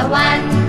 ยิ้ม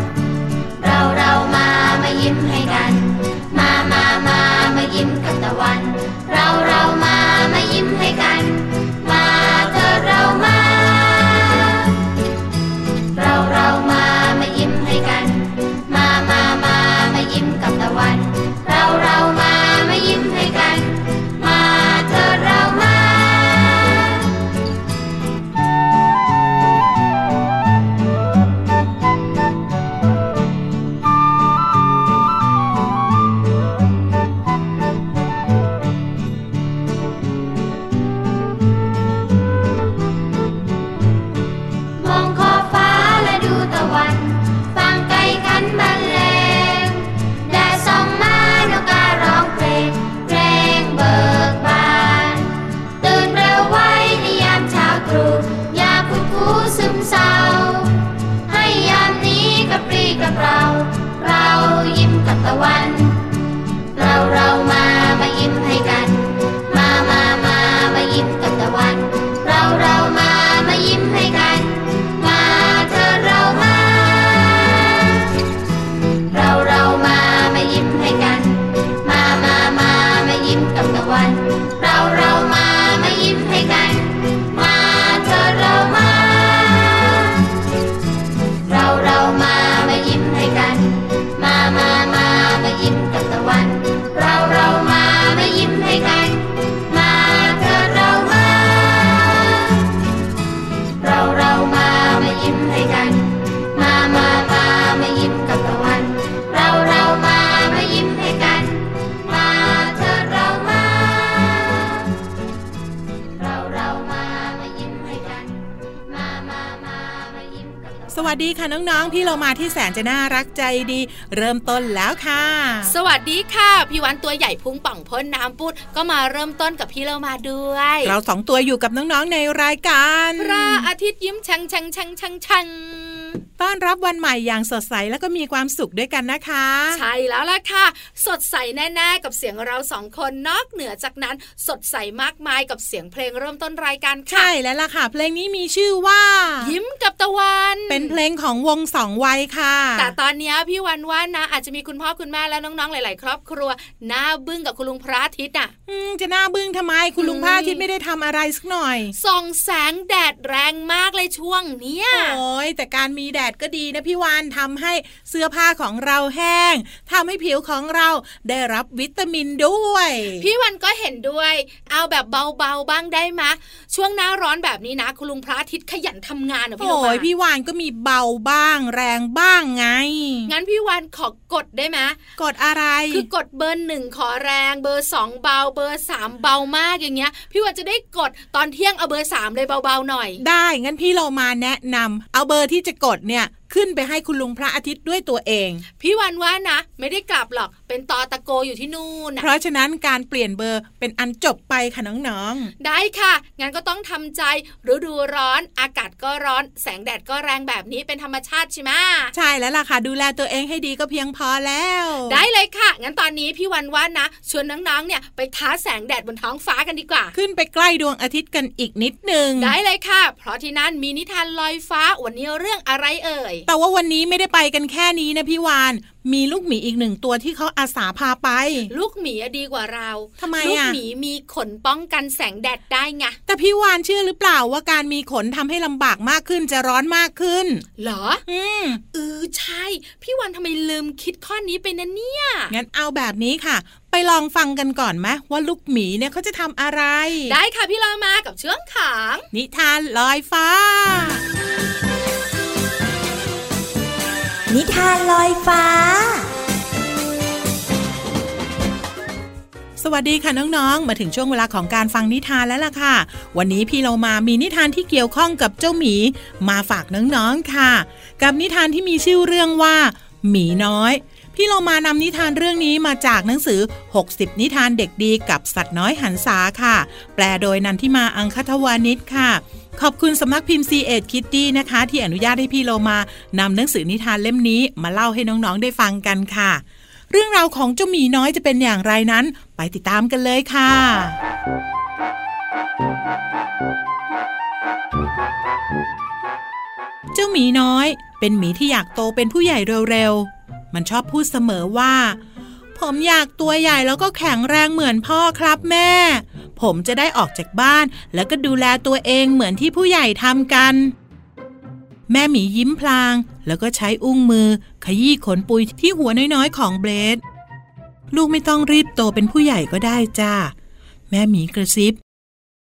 วันสวัสดีค่ะน้องๆ พี่เรามาที่แสนจะน่ารักใจดี เริ่มต้นแล้วค่ะ สวัสดีค่ะพี่วันตัวใหญ่พุงป่องพ่นน้ำปุดก็มาเริ่มต้นกับพี่เรามาด้วย เราสองตัวอยู่กับน้องๆในรายการพระอาทิตย์ยิ้มชังชังชังชังชัง ต้อนรับวันใหม่อย่างสดใสแล้วก็มีความสุขด้วยกันนะคะ ใช่แล้วล่ะค่ะ สดใสแน่ ๆ กับเสียงเราสองคนนอกเหนือจากนั้น สดใสมากมายกับเสียงเพลงเริ่มต้นรายการค่ะ ใช่แล้วล่ะค่ะ เพลงนี้มีชื่อว่า ยิ้มกับตะวัน เป็นเพลงของวงสองวัยค่ะ แต่ตอนเนี้ยพี่วันว่านะ อาจจะมีคุณพ่อคุณแม่และน้องๆหลาย ๆ ครอบครัวหน้าบึ้งกับคุณลุงพระอาทิตย์อะอืมจะหน้าบึ้งทำไมคุณลุงอืมพระอาทิตย์ไม่ได้ทำอะไรสักหน่อยส่องแสงแดดแรงมากเลยช่วงเนี้ยโอ้ยแต่การมีแดดก็ดีนะพี่วานทำให้เสื้อผ้าของเราแห้งทำให้ผิวของเราได้รับวิตามินด้วย พี่วันก็เห็นด้วย เอาแบบเบาๆบ้างได้มะช่วงหน้าร้อนแบบนี้นะ คุณลุงพระอาทิตย์ขยันทำงานเหรอพี่โลมา oh my พี่วาฬก็มีเบาบ้างแรงบ้างไง งั้นพี่วาฬขอกดได้ไหมกดอะไร คือกดเบอร์หนึ่งขอแรง เบอร์สองเบาเบอร์สามเบามากอย่างเงี้ย พี่วาฬจะได้กดตอนเที่ยงเอาเบอร์สามเลยเบาๆหน่อย ได้งั้นพี่โลมาแนะนำเอาเบอร์ที่จะกดเนี่ย ạ. ขึ้นไปให้คุณลุงพระอาทิตย์ด้วยตัวเอง พี่วาฬว่านะ ไม่ได้กลับหรอกเป็นตอตะโกอยู่ที่นู่นน่ะเพราะฉะนั้นการเปลี่ยนเบอร์เป็นอันจบไปค่ะน้องได้ค่ะงั้นก็ต้องทำใจฤดูร้อน อากาศก็ร้อน แสงแดดก็แรงแบบนี้เป็นธรรมชาติใช่ไหมๆใช่แล้วล่ะค่ะ ดูแลตัวเองให้ดีก็เพียงพอแล้ว ได้เลยค่ะ งั้นตอนนี้พี่วันว่านะชวนน้องๆเนี่ยไปท้าแสงแดดบนท้องฟ้ากันดีกว่า ขึ้นไปใกล้ดวงอาทิตย์กันอีกนิดนึงได้เลยค่ะ เพราะที่นั่นมีนิทานลอยฟ้าวันนี้เรื่องอะไรเอ่ยแต่ว่าวันนี้ไม่ได้ไปกันแค่นี้นะพี่วาน มีลูกหมีอีกหนึ่งตัวที่เขาอาสาพาไป ลูกหมีอะดีกว่าเราทำไมอะลูกหมีมีขนป้องกันแสงแดดได้ไงแต่พี่วานเชื่อหรือเปล่าว่าการมีขนทำให้ลำบากมากขึ้นจะร้อนมากขึ้น เหรอ อืมเออใช่ พี่วันทำไมลืมคิดข้อนี้ไปนะเนี่ยงั้นเอาแบบนี้ค่ะ ไปลองฟังกันก่อนไหมว่าลูกหมีเนี่ยเขาจะทำอะไร ได้ค่ะพี่เรามากับเชื่องขางนิทานลอยฟ้า นิทานลอยฟ้า สวัสดีค่ะน้องๆ มาถึงช่วงเวลาของการฟังนิทานแล้วล่ะค่ะ วันนี้พี่เรามามีนิทานที่เกี่ยวข้องกับเจ้าหมี มาฝากน้องๆค่ะ กับนิทานที่มีชื่อเรื่องว่า หมีน้อย พี่เรามานำนิทานเรื่องนี้มาจากหนังสือ 60 นิทานเด็กดีกับสัตว์น้อยหันษาค่ะ แปลโดยนันทิมาอังคทวานิชค่ะ ขอบคุณสำนักพิมพ์ C ีเอ็ดคิตตี้นะคะ ที่อนุญาตให้พี่โลมานำหนังสือนิทานเล่มนี้มาเล่าให้น้องๆได้ฟังกันค่ะ เรื่องราวของเจ้าหมีน้อยจะเป็นอย่างไรนั้น ไปติดตามกันเลยค่ะเจ้าหมีน้อย เป็นหมีที่อยากโตเป็นผู้ใหญ่เร็วๆ มันชอบพูดเสมอว่า ผมอยากตัวใหญ่แล้วก็แข็งแรงเหมือนพ่อครับแม่ ผมจะได้ออกจากบ้าน แล้วก็ดูแลตัวเองเหมือนที่ผู้ใหญ่ทำกัน แม่หมียิ้มพลาง แล้วก็ใช้อุ้งมือ ขยี้ขนปุยที่หัวน้อยๆของเบรดลูกไม่ต้องรีบโตเป็นผู้ใหญ่ก็ได้จ้า แม่หมีกระซิบ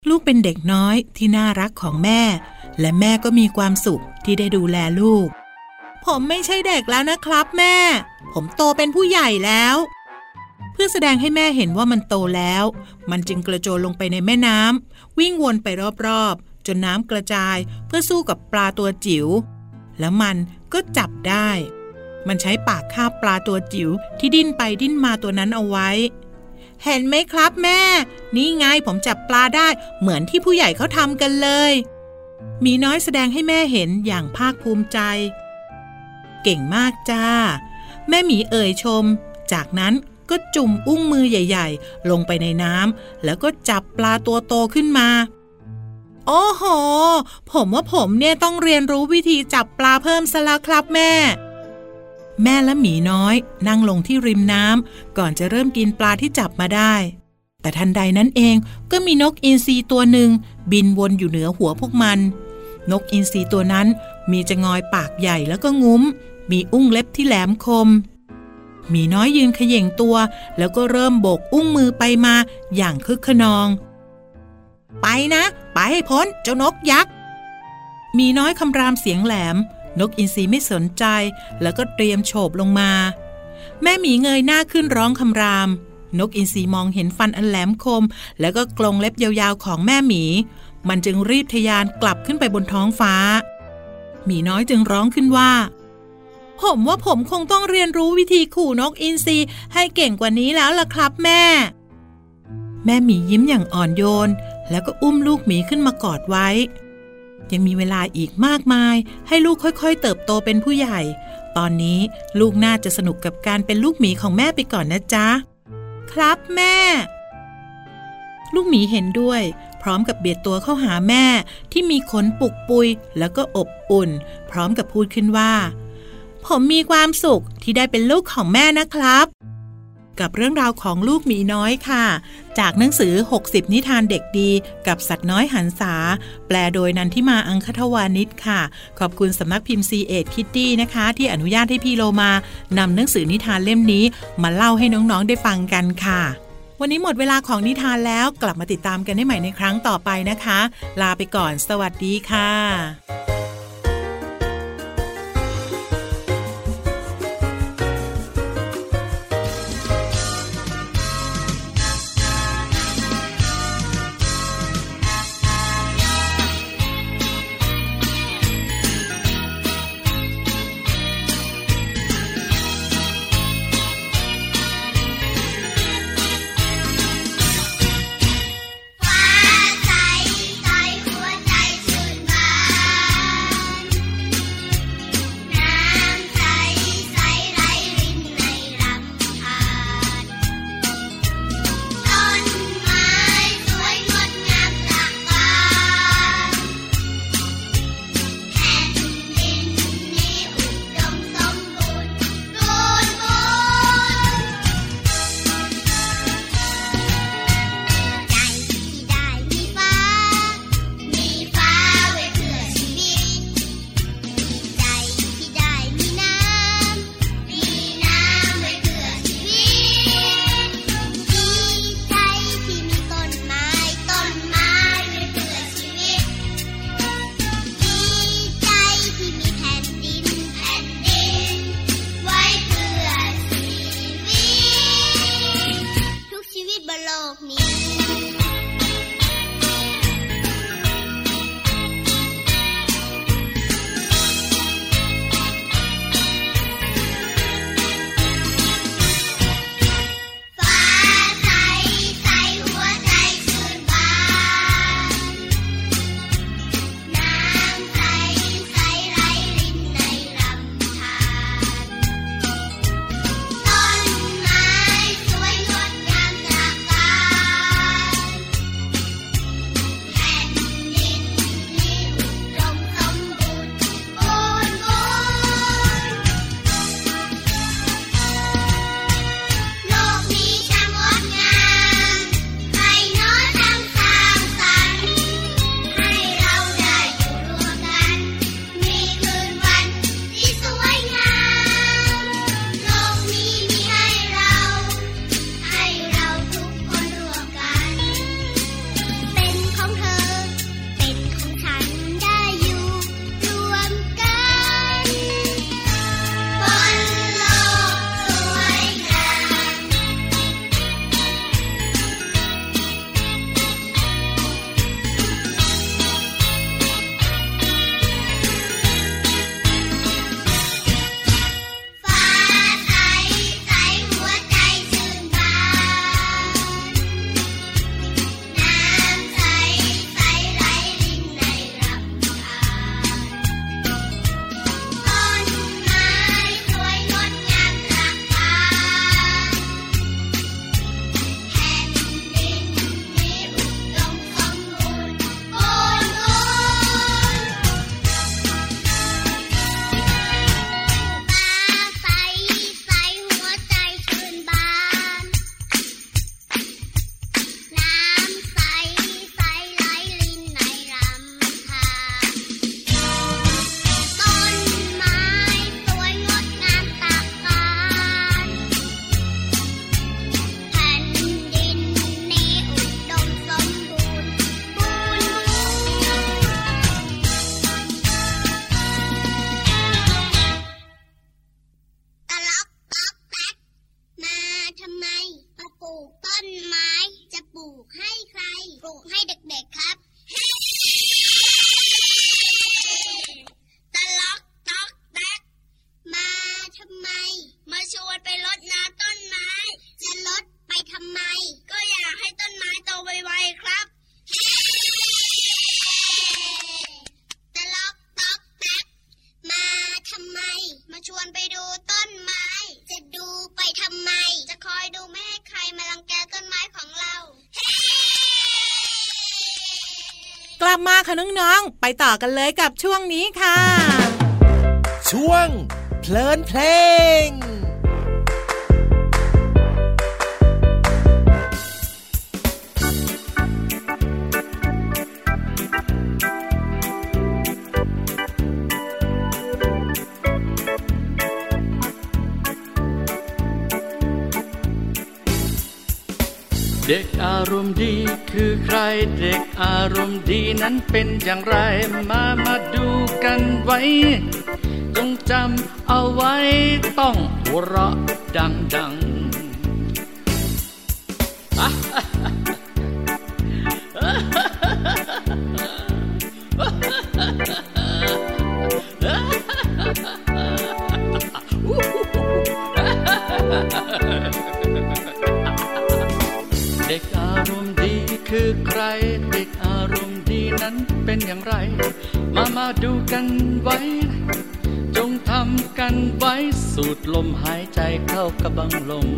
ลูกเป็นเด็กน้อยที่น่ารักของแม่ และแม่ก็มีความสุขที่ได้ดูแลลูก ผมไม่ใช่เด็กแล้วนะครับแม่ ผมโตเป็นผู้ใหญ่แล้ว เพื่อแสดงให้แม่เห็นว่ามันโตแล้ว มันจึงกระโจนลงไปในแม่น้ำวิ่งวนไปรอบๆ จนน้ำกระจายเพื่อสู้กับปลาตัวจิ๋วแล้วมันก็จับได้ มันใช้ปากคาบปลาตัวจิ๋วที่ดิ้นไปดิ้นมาตัวนั้นเอาไว้ เห็นไหมครับแม่ นี่ไงผมจับปลาได้เหมือนที่ผู้ใหญ่เขาทำกันเลย มีน้อยแสดงให้แม่เห็นอย่างภาคภูมิใจ เก่งมากจ้า แม่หมีเอ่ยชม จากนั้นก็จุ่มอุ้งมือใหญ่ ๆ ลงไปในน้ำแล้วก็จับปลาตัวโตขึ้นมา โอ้โห ผมว่าผมเนี่ยต้องเรียนรู้วิธีจับปลาเพิ่มซะแล้วครับแม่ แม่และหมีน้อย นั่งลงที่ริมน้ำก่อนจะเริ่มกินปลาที่จับมาได้ แต่ทันใดนั้นเองก็มีนกอินทรีตัวหนึ่ง บินวนอยู่เหนือหัวพวกมัน นกอินทรีตัวนั้นมีจะงอยปากใหญ่แล้วก็งุ้ม มีอุ้งเล็บที่แหลมคม มีน้อยยืนเขย่งตัว แล้วก็เริ่มโบกอุ้งมือไปมาอย่างคึกขนอง ไปนะ ไปให้พ้นเจ้านกยักษ์ มีน้อยคำรามเสียงแหลม นกอินทรีไม่สนใจ แล้วก็เตรียมโฉบลงมา แม่หมีเงยหน้าขึ้นร้องคำรามนกอินทรีมองเห็นฟันอันแหลมคม แล้วก็กรงเล็บยาวๆของแม่หมี มันจึงรีบทะยานกลับขึ้นไปบนท้องฟ้า หมีน้อยจึงร้องขึ้นว่า ผมว่าผมคงต้องเรียนรู้วิธีขู่นกอินทรีให้เก่งกว่านี้แล้วล่ะครับแม่ แม่หมียิ้มอย่างอ่อนโยน แล้วก็อุ้มลูกหมีขึ้นมากอดไว้ ยังมีเวลาอีกมากมาย ให้ลูกค่อยๆ เติบโตเป็นผู้ใหญ่ ตอนนี้ลูกน่าจะสนุกกับการเป็นลูกหมีของแม่ไปก่อนนะจ๊ะ ครับแม่ ลูกหมีเห็นด้วย พร้อมกับเบียดตัวเข้าหาแม่ที่มีขนปุกปุยแล้วก็อบอุ่น พร้อมกับพูดขึ้นว่า ผมมีความสุขที่ได้เป็นลูกของแม่นะครับ กับเรื่องราวของลูกหมีน้อยค่ะ จากหนังสือ 60 นิทานเด็กดีกับสัตว์น้อยหันษาแปลโดยนันทิมาอังคทวานิชค่ะ ขอบคุณสำนักพิมพ์ C ีเอ็ดคิตตี้นะคะ ที่อนุญาตให้พี่โลมานำหนังสือนิทานเล่มนี้มาเล่าให้น้องๆได้ฟังกันค่ะวันนี้หมดเวลาของนิทานแล้วกลับมาติดตามกันได้ใหม่ในครั้งต่อไปนะคะ ลาไปก่อน สวัสดีค่ะ ไปต่อกันเลยกับช่วงนี้ค่ะ ช่วงเพลินเพลง เด็กอารมณ์ดีคือใคร เด็กอารมณ์ดีนั้นเป็นอย่างไร มามาดูกันไว้ จงจำเอาไว้ต้องหัวเราะดังารมณ์ดีคือใครเด็กอารมณ์ดีนั้นเป็นอย่างไร มามาดูกันไว้ จงทำกันไว้สูดลมหายใจเข้ากระบังลม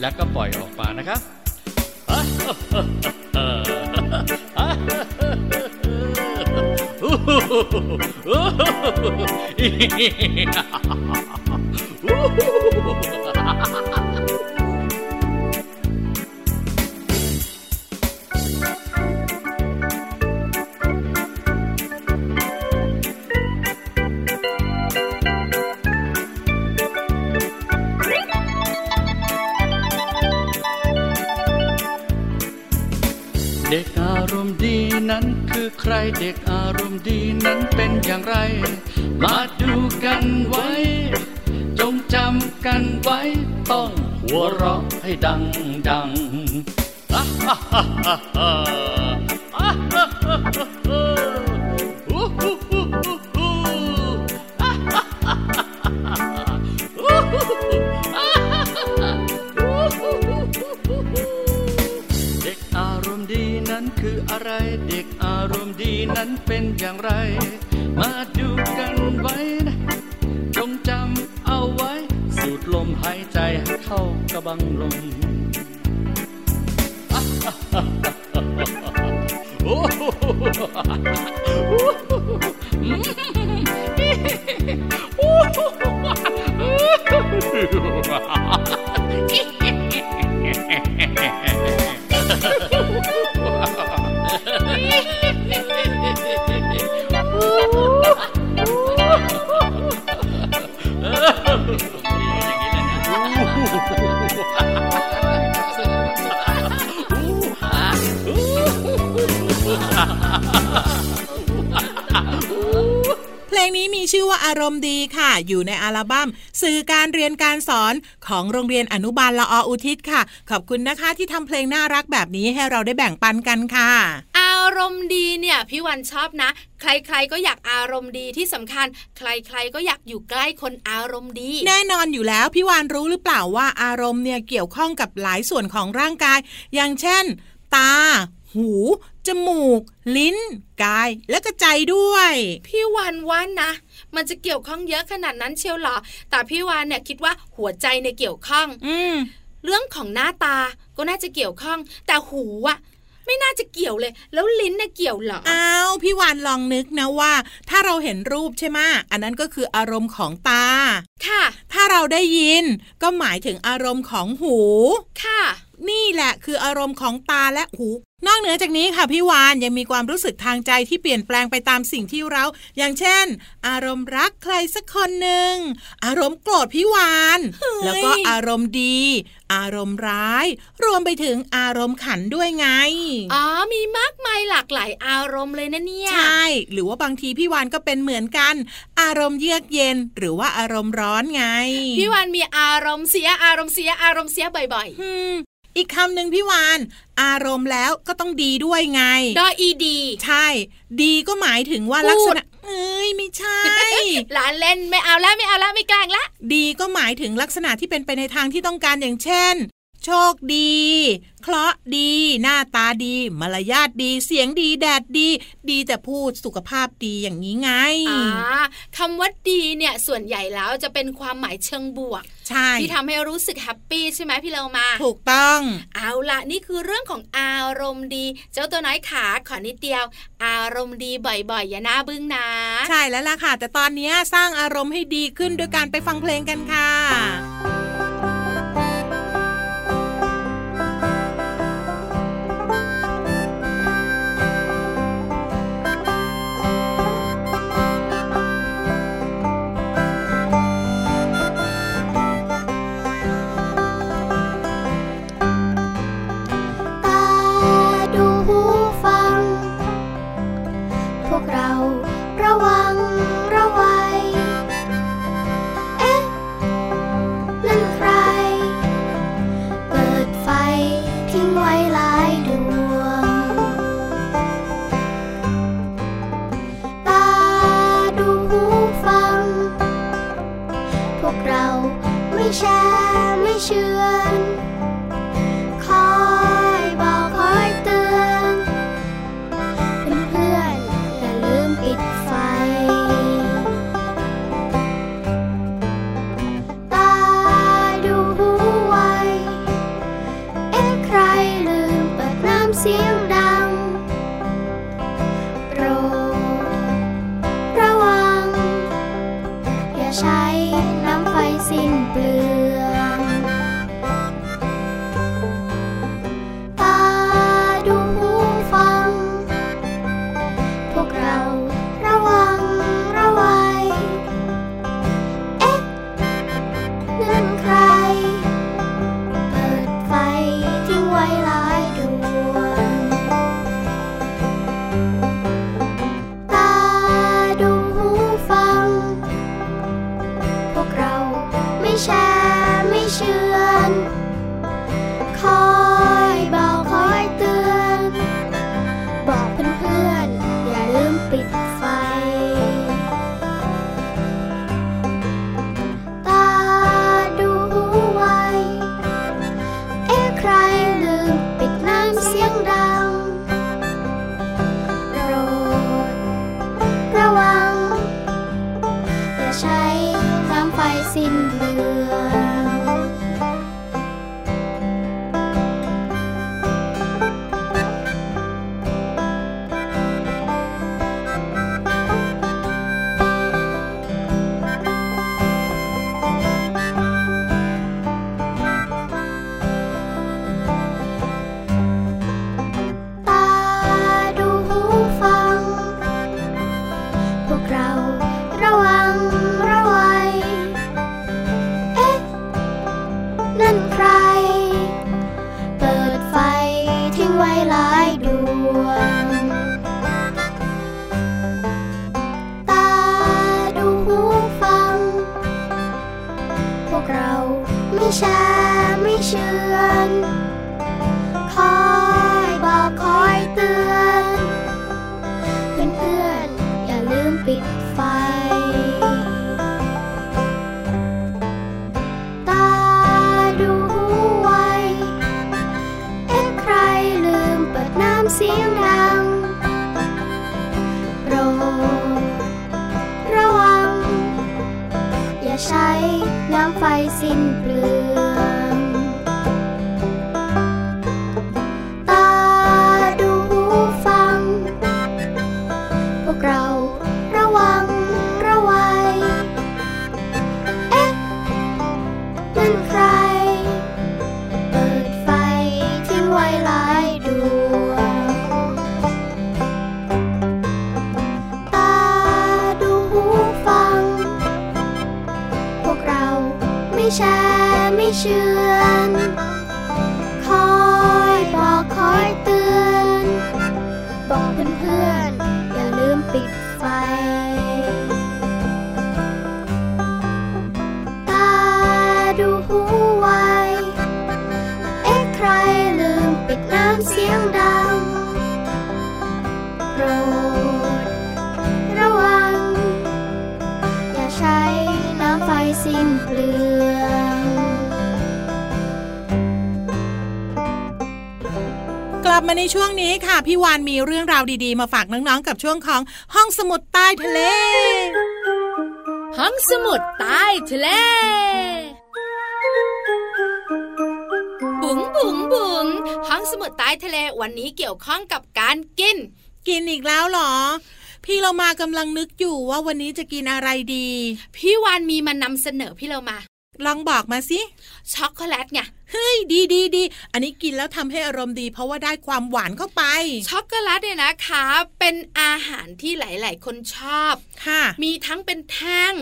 แล้วก็ปล่อยออกมานะครับเนั้นคือใครเด็กอารมณ์ดีนั้นเป็นอย่างไร มาดูกันไว้ จงจำกันไว้ ต้องหัวเราะให้ดังดังฮ่าฮ่าฮ่าฮ่าฮ่า อะไร เด็กอารมณ์ดีนั้นเป็นอย่างไร มาดูกันไว้นะจงจำเอาไว้ สูดลมหายใจให้เข้ากระบังลมโอ้โหาอารมณ์ดีค่ะ อยู่ในอัลบั้มสื่อการเรียนการสอนของโรงเรียนอนุบาลละออุทิศค่ะ ขอบคุณนะคะที่ทำเพลงน่ารักแบบนี้ให้เราได้แบ่งปันกันค่ะ อารมณ์ดีเนี่ยพี่วันชอบนะ ใครๆก็อยากอารมณ์ดีที่สำคัญ ใครๆก็อยากอยู่ใกล้คนอารมณ์ดี แน่นอนอยู่แล้วพี่วานรู้หรือเปล่าว่าอารมณ์เนี่ยเกี่ยวข้องกับหลายส่วนของร่างกาย อย่างเช่น ตา หู จมูก ลิ้น กาย และก็ใจด้วย พี่วันว่านะ มันจะเกี่ยวข้องเยอะขนาดนั้นเชียวเหรอ แต่พี่วานเนี่ยคิดว่าหัวใจเนี่ยเกี่ยวข้อง อืมเรื่องของหน้าตาก็น่าจะเกี่ยวข้อง แต่หูอะไม่น่าจะเกี่ยวเลย แล้วลิ้นเนี่ยเกี่ยวเหรออ้าวพี่วานลองนึกนะว่า ถ้าเราเห็นรูปใช่ไหมอันนั้นก็คืออารมณ์ของตา ค่ะ ถ้าเราได้ยิน ก็หมายถึงอารมณ์ของหู ค่ะ นี่แหละคืออารมณ์ของตาและหู นอกเหนือจากนี้ค่ะพี่วานยังมีความรู้สึกทางใจที่เปลี่ยนแปลงไปตามสิ่งที่เรา อย่างเช่น อารมณ์รักใครสักคนหนึ่ง อารมณ์โกรธพี่วาน แล้วก็อารมณ์ดี อารมณ์ร้าย รวมไปถึงอารมณ์ขันด้วยไง อ๋อ มีมากมายหลากหลายอารมณ์เลยนะเนี่ย ใช่ หรือว่าบางทีพี่วานก็เป็นเหมือนกัน อารมณ์เยือกเย็น หรือว่าอารมณ์ร้อนไง พี่วันมีอารมณ์เสียอารมณ์เสียอารมณ์เสียบ่อยอืม อีกคำหนึ่งพี่วาน อารมณ์แล้วก็ต้องดีด้วยไงๆดออีดี ใช่ ดีก็หมายถึงว่าพูดลักษณะเอ้ยไม่ใช่หลานเล่นไม่เอาแล้วไม่เอาแล้วไม่แกล้งละ ดีก็หมายถึงลักษณะที่เป็นไปในทางที่ต้องการอย่างเช่น โชคดี เคราะห์ดี หน้าตาดี มารยาทดี เสียงดี แดดดี ดีแต่พูดสุขภาพดีอย่างนี้ไงอ่าคำว่าดีเนี่ยส่วนใหญ่แล้วจะเป็นความหมายเชิงบวกใช่ที่ทำให้รู้สึกแฮปปี้ใช่ไหมพี่เรามา ถูกต้อง เอาละนี่คือเรื่องของอารมณ์ดี เจ้าตัวน้อยขาขอนิดเดียว อารมณ์ดีบ่อยๆ อย่าหน้าบึ้งนะ ใช่แล้วล่ะค่ะ แต่ตอนนี้สร้างอารมณ์ให้ดีขึ้นโดยการไปฟังเพลงกันค่ะ ใช้น้ำไฟสิ้นเปลือง lư bịch nam xiêng ำ ไในช่วงนี้ค่ะ พี่วานมีเรื่องราวดีๆ มาฝากน้องๆ กับช่วงของห้องสมุดใต้ทะเล ห้องสมุดใต้ทะเล บุ๋งบุ๋งบุ๋งห้องสมุดใต้ทะเลวันนี้เกี่ยวข้องกับการกิน กินอีกแล้วเหรอพี่เรามากำลังนึกอยู่ว่าวันนี้จะกินอะไรดี พี่วานมีมานำเสนอพี่เรามา ลองบอกมาสิช็อกโกแลตไง เฮ้ยดีดีดีอันนี้กินแล้วทำให้อารมณ์ดี เพราะว่าได้ความหวานเข้าไป ช็อกโกแลตเนี่ยนะคะ เป็นอาหารที่หลาย ๆ คนชอบค่ะ มีทั้งเป็นแท่ง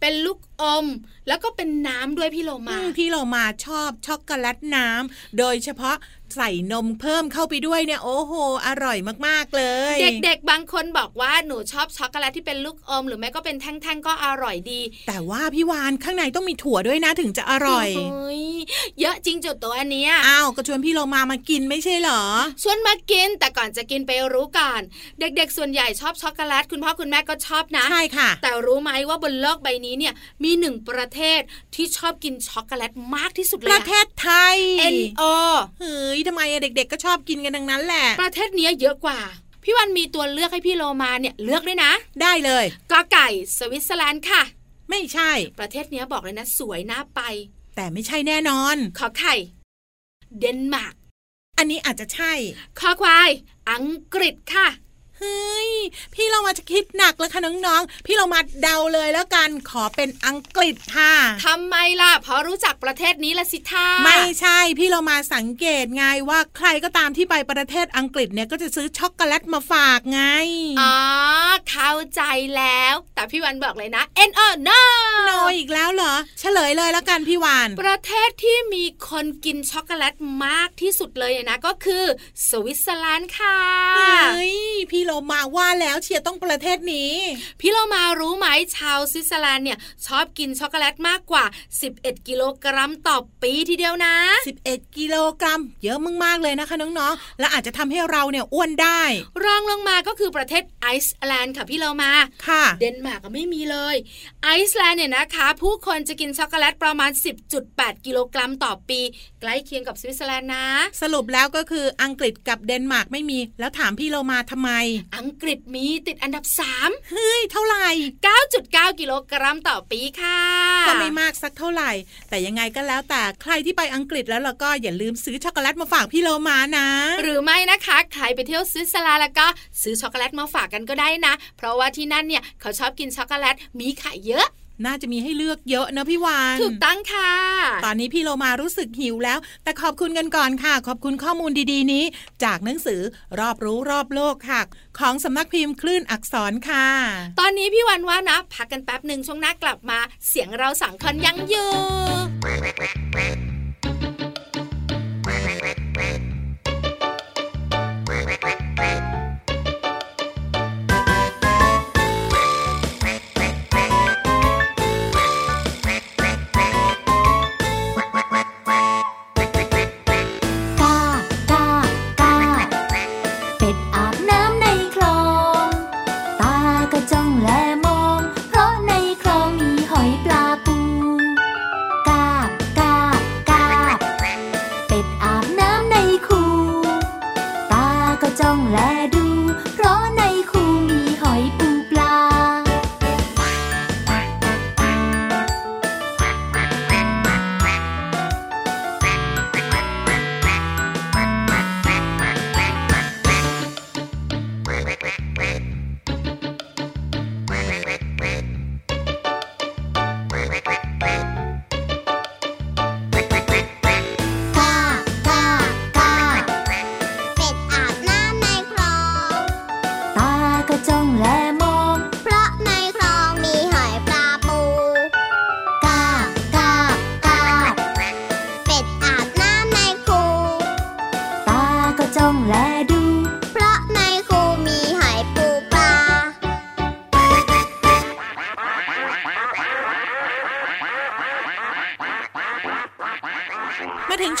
เป็นลูกอม แล้วก็เป็นน้ำด้วยพี่โลมาอืมพี่เรามาชอบช็อกโกแลตน้ำโดยเฉพาะ ใส่นมเพิ่มเข้าไปด้วยเนี่ยโอ้โห อร่อยมากๆเลย เด็กๆ บางคนบอกว่าหนูชอบช็อกโกแลตที่เป็นลูกอม หรือไม่ก็เป็นแท่งๆก็อร่อยดี แต่ว่าพี่วานข้างในต้องมีถั่วด้วยนะถึงจะอร่อยโยเยอะจริงจุดตัวอันเนี้ยอ้าวก็ชวนพี่เรามามากินไม่ใช่เหรอชวนมากินแต่ก่อนจะกินไปรู้ก่อนเด็กๆ ส่วนใหญ่ชอบช็อกโกแลตคุณพ่อคุณแม่ก็ชอบนะใช่ค่ะ แต่รู้ไหมว่าบนโลกใบนี้เนี่ยมีหนึ่งประเทศที่ชอบกินช็อกโกแลตมากที่สุดเลยปอระเทศไทย N O เฮ้ยทำไมอะเด็ก ๆ ก็ชอบกินกันทั้งนั้นแหละ ประเทศเนี้ยเยอะกว่า พี่วันมีตัวเลือกให้พี่โลมาเนี่ยเลือกด้วยนะ ได้เลยกอไก่สวิตเซอร์แลนด์ค่ะ ไม่ใช่ ประเทศเนี้ยบอกเลยนะ สวยน่าไป แต่ไม่ใช่แน่นอน ขอไข่ เดนมาร์กอันนี้อาจจะใช่คอควาย อังกฤษค่ะ เฮ้ย พี่โลมาจะคิดหนักแล้วค่ะน้องๆ พี่โลมาเดาเลยแล้วกันขอเป็นอังกฤษค่ะทำไมล่ะ เพราะรู้จักประเทศนี้ละสิท่าไม่ใช่ พี่โลมาสังเกตไงว่าใครก็ตามที่ไปประเทศอังกฤษเนี่ยก็จะซื้อช็อกโกแลตมาฝากไง อ๋อ เข้าใจแล้ว แต่พี่วาฬบอกเลยนะ N O no โนอีกแล้วเหรอ เฉลยเลยแล้วกันพี่วาฬประเทศที่มีคนกินช็อกโกแลตมากที่สุดเลยนะก็คือ สวิตเซอร์แลนด์ค่ะเฮ้ยพี่เรามาว่าแล้วเชียร์ต้องประเทศนี้ พี่โลมารู้ไหมชาวสวิตเซอร์แลนด์เนี่ยชอบกินช็อกโกแลตมากกว่า 11 กิโลกรัมต่อปีทีเดียวนะ 11 กิโลกรัม เยอะมากๆเลยนะคะน้องๆ และอาจจะทำให้เราเนี่ยอ้วนได้ รองลงมาก็คือประเทศไอซ์แลนด์ค่ะพี่โลมาค่ะ เดนมาร์กก็ไม่มีเลย ไอซ์แลนด์เนี่ยนะคะ ผู้คนจะกินช็อกโกแลตประมาณ 10.8 กิโลกรัมต่อปีใก ล้เคียงกับสวิตเซอร์แลนด์นะ สรุปแล้วก็คืออังกฤษกับเดนมาร์กไม่มี แล้วถามพี่โลมาทำไม อังกฤษมีติดอันดับเฮ้ยเท่าไหร่3 9.9 กิโลกรัมต่อปีค่ะ ก็ไม่มากสักเท่าไหร่ แต่ยังไงก็แล้วแต่ใครที่ไปอังกฤษแล้วเราก็อย่าลืมซื้อช็อกโกแลตมาฝากพี่โลมานะ หรือไม่นะคะใครไปเที่ยวสวิตเซอร์แลนด์แล้วก็ซื้อช็อกโกแลตมาฝากกันก็ได้นะ เพราะว่าที่นั่นเนี่ยเขาชอบกินช็อกโกแลตมีขายเยอะ น่าจะมีให้เลือกเยอะนะพี่วาฬถูกต้องค่ะ ตอนนี้พี่โลมารู้สึกหิวแล้ว แต่ขอบคุณกันก่อนค่ะ ขอบคุณข้อมูลดีๆนี้ จากหนังสือรอบรู้รอบโลกค่ะ ของสำนักพิมพ์คลื่นอักษรค่ะ ตอนนี้พี่วันว่านะ พักกันแป๊บหนึ่งช่วงหน้ากลับมา เสียงเราสังคนยังอยู่ องแลดู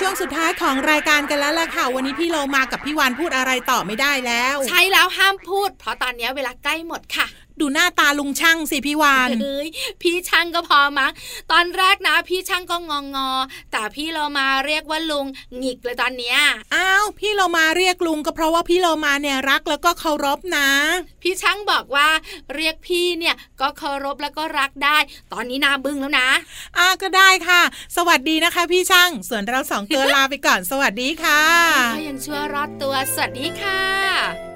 ช่วงสุดท้ายของรายการกันแล้วล่ะค่ะ วันนี้พี่โลมากับพี่วานพูดอะไรต่อไม่ได้แล้ว ใช่แล้วห้ามพูด เพราะตอนนี้เวลาใกล้หมดค่ะ ดูหน้าตาลุงช่างสิพี่วานเอ้ยพี่ช่างก็พอมั้งตอนแรกนะ พี่ช่างก็งองอแต่พี่เรามาเรียกว่าลุงหงิกเลยตอนเนี้ยอ้าวพี่โลมาเรียกลุงก็เพราะว่าพี่โลมาเนี่ยรักแล้วก็เคารพนะ พี่ช่างบอกว่าเรียกพี่เนี่ยก็เคารพแล้วก็รักได้ ตอนนี้นาบึ้งแล้วนะอ่าก็ได้ค่ะ สวัสดีนะคะ พี่ช่างส่วนเราสองตัวลาไปก่อนสวัสดีค่ะก็ยังชั่วรอดตัวสวัสดีค่ะ